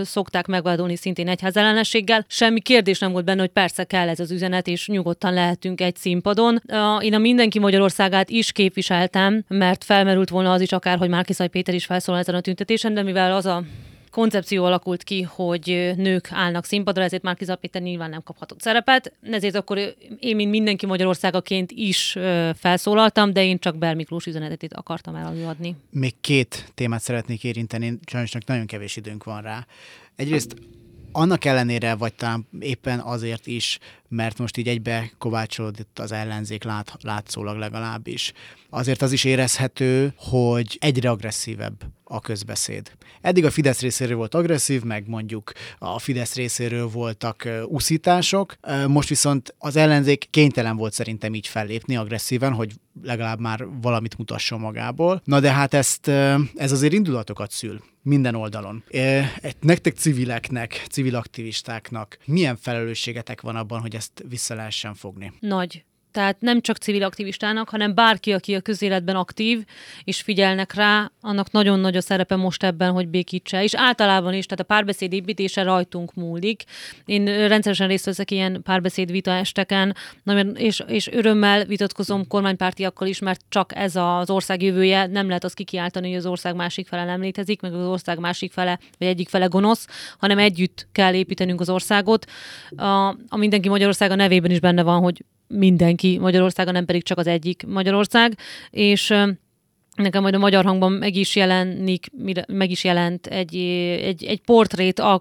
szokták megvádolni szintén egyházellenességgel, semmi kérdés nem volt benne, hogy persze kell ez az üzenet, és nyugodtan lehetünk egy színpadon. Én a Mindenki Magyarországát is képviseltem, mert felmerült volna az is akár, hogy Márkiszaj Péter is felszólal ezen a tüntetésen, de mivel az a koncepció alakult ki, hogy nők állnak színpadra, ezért már Péter nyilván nem kaphatott szerepet, ezért akkor én, mint mindenki Magyarországaként is felszólaltam, de én csak Ber Miklós akartam előadni. Még két témát szeretnék érinteni, sajnos nagyon kevés időnk van rá. Egyrészt annak ellenére, vagy talán éppen azért is, mert most így egybe kovácsolódott az ellenzék lát, látszólag legalábbis. Azért az is érezhető, hogy egyre agresszívebb a közbeszéd. Eddig a Fidesz részéről volt agresszív, meg mondjuk a Fidesz részéről voltak uszítások, most viszont az ellenzék kénytelen volt szerintem így fellépni agresszíven, hogy legalább már valamit mutasson magából. Na de hát ezt, ez azért indulatokat szül minden oldalon. Nektek civileknek, civil aktivistáknak milyen felelősségetek van abban, hogy ezt vissza lehessen fogni? Nagy. Tehát nem csak civil aktivistának, hanem bárki, aki a közéletben aktív, és figyelnek rá, annak nagyon nagy a szerepe most ebben, hogy békítse. És általában is, tehát a párbeszéd építése rajtunk múlik. Én rendszeresen részt veszek ilyen párbeszéd vita esteken, és, és örömmel vitatkozom kormánypártiakkal is, mert csak ez az ország jövője, nem lehet azt kikiáltani, hogy az ország másik fele nem létezik, meg az ország másik fele, vagy egyik fele gonosz, hanem együtt kell építenünk az országot. A, a Mindenki Magyarországa nevében is benne van, hogy mindenki Magyarországon, nem pedig csak az egyik Magyarország, és Nekem majd a magyar hangban meg is jelenik, meg is jelent egy, egy, egy portrét a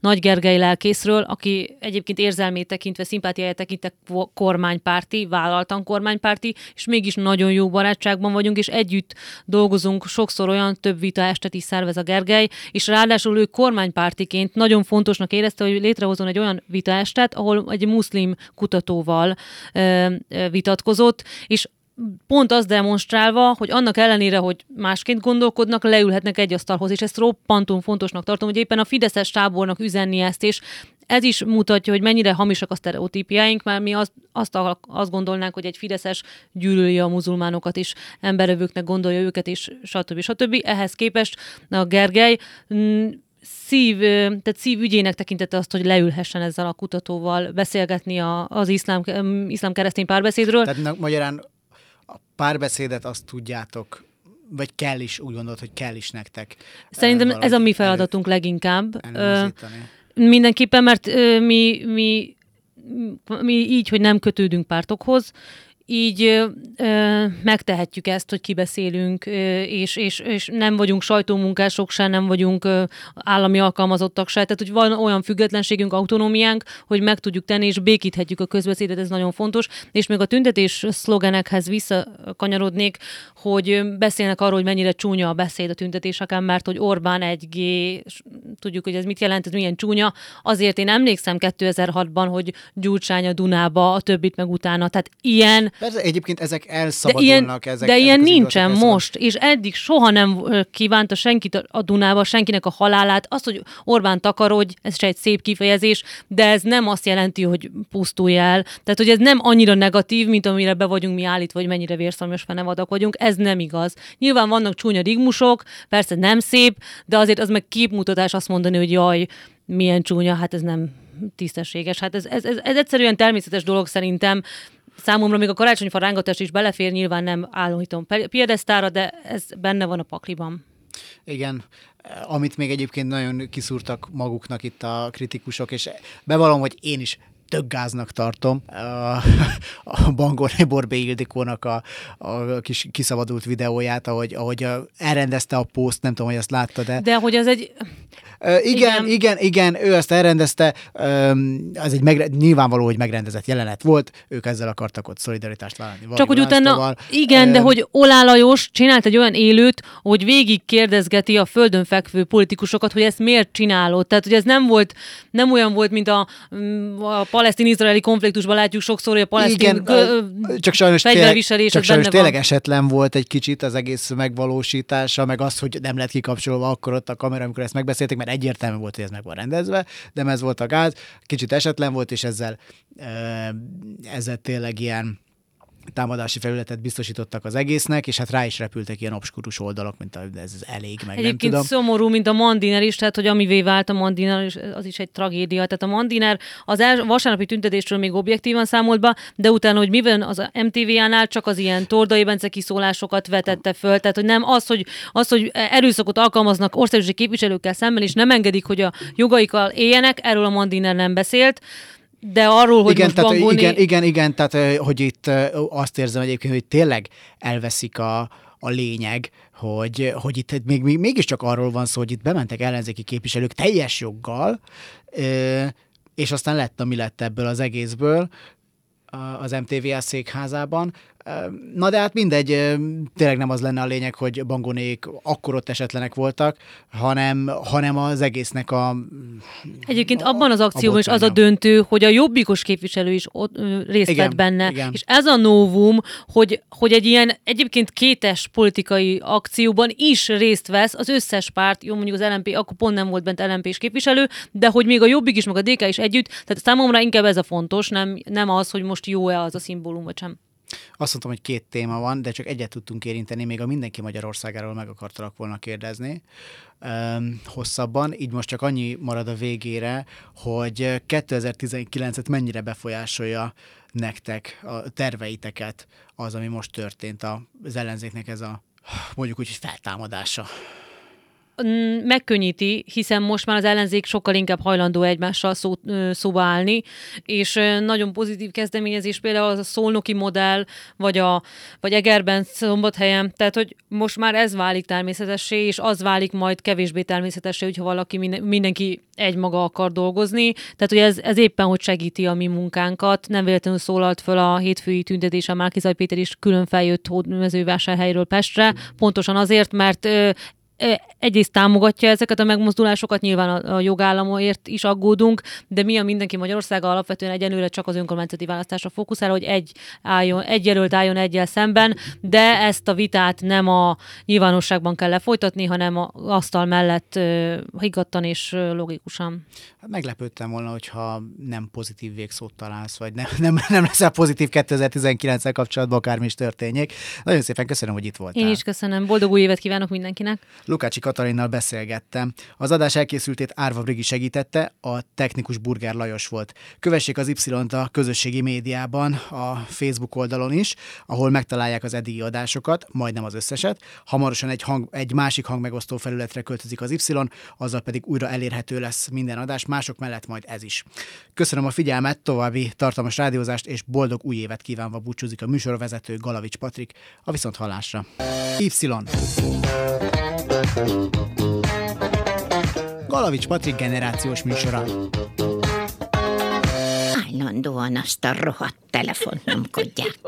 Nagy Gergely lelkészről, aki egyébként érzelmét tekintve, szimpátiáját tekintve kormánypárti, vállaltan kormánypárti, és mégis nagyon jó barátságban vagyunk, és együtt dolgozunk, sokszor olyan több vita estet is szervez a Gergely, és ráadásul ő kormánypártiként nagyon fontosnak érezte, hogy létrehozon egy olyan vita estet, ahol egy muszlim kutatóval ö, ö, vitatkozott, és pont az demonstrálva, hogy annak ellenére, hogy másként gondolkodnak, leülhetnek egy asztalhoz, és ezt roppantún fontosnak tartom, hogy éppen a Fideszes tábornak üzenni ezt, és ez is mutatja, hogy mennyire hamisak a sztereotípiáink, mert mi azt, azt, azt gondolnánk, hogy egy Fideszes gyűlöli a muzulmánokat, és emberevőknek gondolja őket, és stb. stb. Ehhez képest a Gergely mm, szív, tehát szív ügyének tekintette azt, hogy leülhessen ezzel a kutatóval beszélgetni a, az iszlám, iszlám keresztény párbeszédről. Tehát magyarán a párbeszédet azt tudjátok, vagy kell is, úgy gondolod, hogy kell is nektek. Szerintem ez a mi feladatunk elő, leginkább. mindenképpen, mert mi, mi, mi így, hogy nem kötődünk pártokhoz, így ö, megtehetjük ezt, hogy kibeszélünk, ö, és, és, és nem vagyunk sajtómunkások se, nem vagyunk ö, állami alkalmazottak se, tehát hogy van olyan függetlenségünk, autonómiánk, hogy meg tudjuk tenni, és békíthetjük a közbeszédet, ez nagyon fontos, és még a tüntetés szlogenekhez visszakanyarodnék, hogy beszélnek arról, hogy mennyire csúnya a beszéd a tüntetéseken, mert hogy Orbán egy g tudjuk, hogy ez mit jelent, ez milyen csúnya, azért én emlékszem 2006-ban, hogy Gyurcsány a Dunába, a többit meg utána, tehát ilyen Persze, egyébként ezek elszabadulnak. De ilyen, ezek, de ilyen nincsen most, és eddig soha nem kívánta senkit a Dunába, senkinek a halálát. Az, hogy Orbán takarodj, ez se egy szép kifejezés, de ez nem azt jelenti, hogy pusztulj el. Tehát, hogy ez nem annyira negatív, mint amire be vagyunk mi állítva, hogy mennyire vérszomjas fenevadak vagyunk. Ez nem igaz. Nyilván vannak csúnya rigmusok, persze nem szép, de azért az meg képmutatás azt mondani, hogy jaj, milyen csúnya, hát ez nem tisztességes. Hát ez, ez, ez, ez egyszerűen természetes dolog szerintem Számomra még a karácsonyfa rángatás is belefér, nyilván nem állítom piedesztára, de ez benne van a pakliban. Igen, amit még egyébként nagyon kiszúrtak maguknak itt a kritikusok, és bevallom, hogy én is tök gáznak tartom. A, a Bangorné Borbé Ildikónak a, a kis kiszabadult videóját, ahogy, ahogy elrendezte a poszt, nem tudom, hogy azt láttad de... De hogy az egy... Igen, igen, igen, igen, ő azt elrendezte, az egy megre- nyilvánvaló, hogy megrendezett jelenet volt, ők ezzel akartak ott szolidaritást vállalni. Csak hogy utána, igen, um, de hogy Olá Lajos csinált egy olyan élőt, hogy végig kérdezgeti a földön fekvő politikusokat, hogy ezt miért csinálod. Tehát, hogy ez nem volt, nem olyan volt, mint a, a palesztin-izraeli konfliktusban látjuk sokszor, hogy a palesztin igen, g- csak sajnos, tényleg, csak sajnos tényleg esetlen volt egy kicsit az egész megvalósítása, meg az, hogy nem lett kikapcsolva akkor ott a kamera, amikor ezt megbeszélték, mert egyértelmű volt, hogy ez meg van rendezve, de ez volt a gáz, kicsit esetlen volt, és ezzel, ezzel tényleg ilyen támadási felületet biztosítottak az egésznek, és hát rá is repültek ilyen obskurus oldalak, mint a, ez elég, meg Egyébként nem tudom. szomorú, mint a Mandiner is, tehát hogy amivé vált a Mandiner, az is egy tragédia. Tehát a Mandiner az els, vasárnapi tüntetésről még objektívan számolt be, de utána, hogy mivel az MTV-nál csak az ilyen Tordai Bence kiszólásokat vetette föl, tehát hogy nem az, hogy, az, hogy erőszakot alkalmaznak országosi képviselőkkel szemben, és nem engedik, hogy a jogaikkal éljenek, erről a Mandiner nem beszélt. De arról, hogy igen, most tehát, bangolni... igen, igen, igen, tehát hogy itt azt érzem egyébként, hogy tényleg elveszik a, a lényeg, hogy, hogy itt még, még, mégiscsak arról van szó, hogy itt bementek ellenzéki képviselők teljes joggal, és aztán lett, ami lett ebből az egészből az MTVS székházában, Na de hát mindegy, tényleg nem az lenne a lényeg, hogy bangonék akkor ott esetlenek voltak, hanem, hanem az egésznek a... Egyébként a, abban az akcióban is az a döntő, hogy a jobbikos képviselő is ott, ö, részt igen, vett benne. Igen. És ez a novum, hogy, hogy egy ilyen egyébként kétes politikai akcióban is részt vesz az összes párt, jó mondjuk az LMP, akkor pont nem volt bent lmp és képviselő, de hogy még a jobbik is, meg a DK is együtt, tehát számomra inkább ez a fontos, nem, nem az, hogy most jó-e az a szimbólum, vagy sem. Azt mondtam, hogy két téma van, de csak egyet tudtunk érinteni, még a mindenki Magyarországáról meg akartalak volna kérdezni um, hosszabban, így most csak annyi marad a végére, hogy 2019-et mennyire befolyásolja nektek a terveiteket az, ami most történt az ellenzéknek ez a mondjuk úgy, hogy feltámadása megkönnyíti, hiszen most már az ellenzék sokkal inkább hajlandó egymással szó, szóba állni, és nagyon pozitív kezdeményezés például az a szolnoki modell, vagy, a, vagy Egerben, Szombathelyen, tehát hogy most már ez válik természetessé, és az válik majd kevésbé természetessé, hogyha valaki minden, mindenki egymaga akar dolgozni, tehát hogy ez, ez éppen hogy segíti a mi munkánkat, nem véletlenül szólalt föl a hétfői tüntetésen Márkizaj Péter is külön feljött mezővásárhelyről Pestre, pontosan azért, mert egyrészt támogatja ezeket a megmozdulásokat, nyilván a, a jogállamért is aggódunk, de mi a mindenki Magyarországa alapvetően egyenlőre csak az önkormányzati választásra fókuszál, hogy egy, álljon, egy jelölt álljon egyel szemben, de ezt a vitát nem a nyilvánosságban kell lefolytatni, hanem a asztal mellett uh, higgadtan és logikusan. Hát meglepődtem volna, hogyha nem pozitív végszót találsz, vagy nem, nem, nem leszel pozitív 2019-el kapcsolatban, akármi is történjék. Nagyon szépen köszönöm, hogy itt voltál. Én is köszönöm. Boldog új évet kívánok mindenkinek. Lukácsi Katalinnal beszélgettem. Az adás elkészültét Árva Brigi segítette, a technikus Burger Lajos volt. Kövessék az Y-t a közösségi médiában, a Facebook oldalon is, ahol megtalálják az eddigi adásokat, majdnem az összeset. Hamarosan egy, hang, egy másik hangmegosztó felületre költözik az Y, azzal pedig újra elérhető lesz minden adás, mások mellett majd ez is. Köszönöm a figyelmet, további tartalmas rádiózást és boldog új évet kívánva búcsúzik a műsorvezető Galavics Patrik a viszont hallásra. Y. Galavics Patrik generációs műsora. Állandóan azt a rohadt telefont nyomkodják.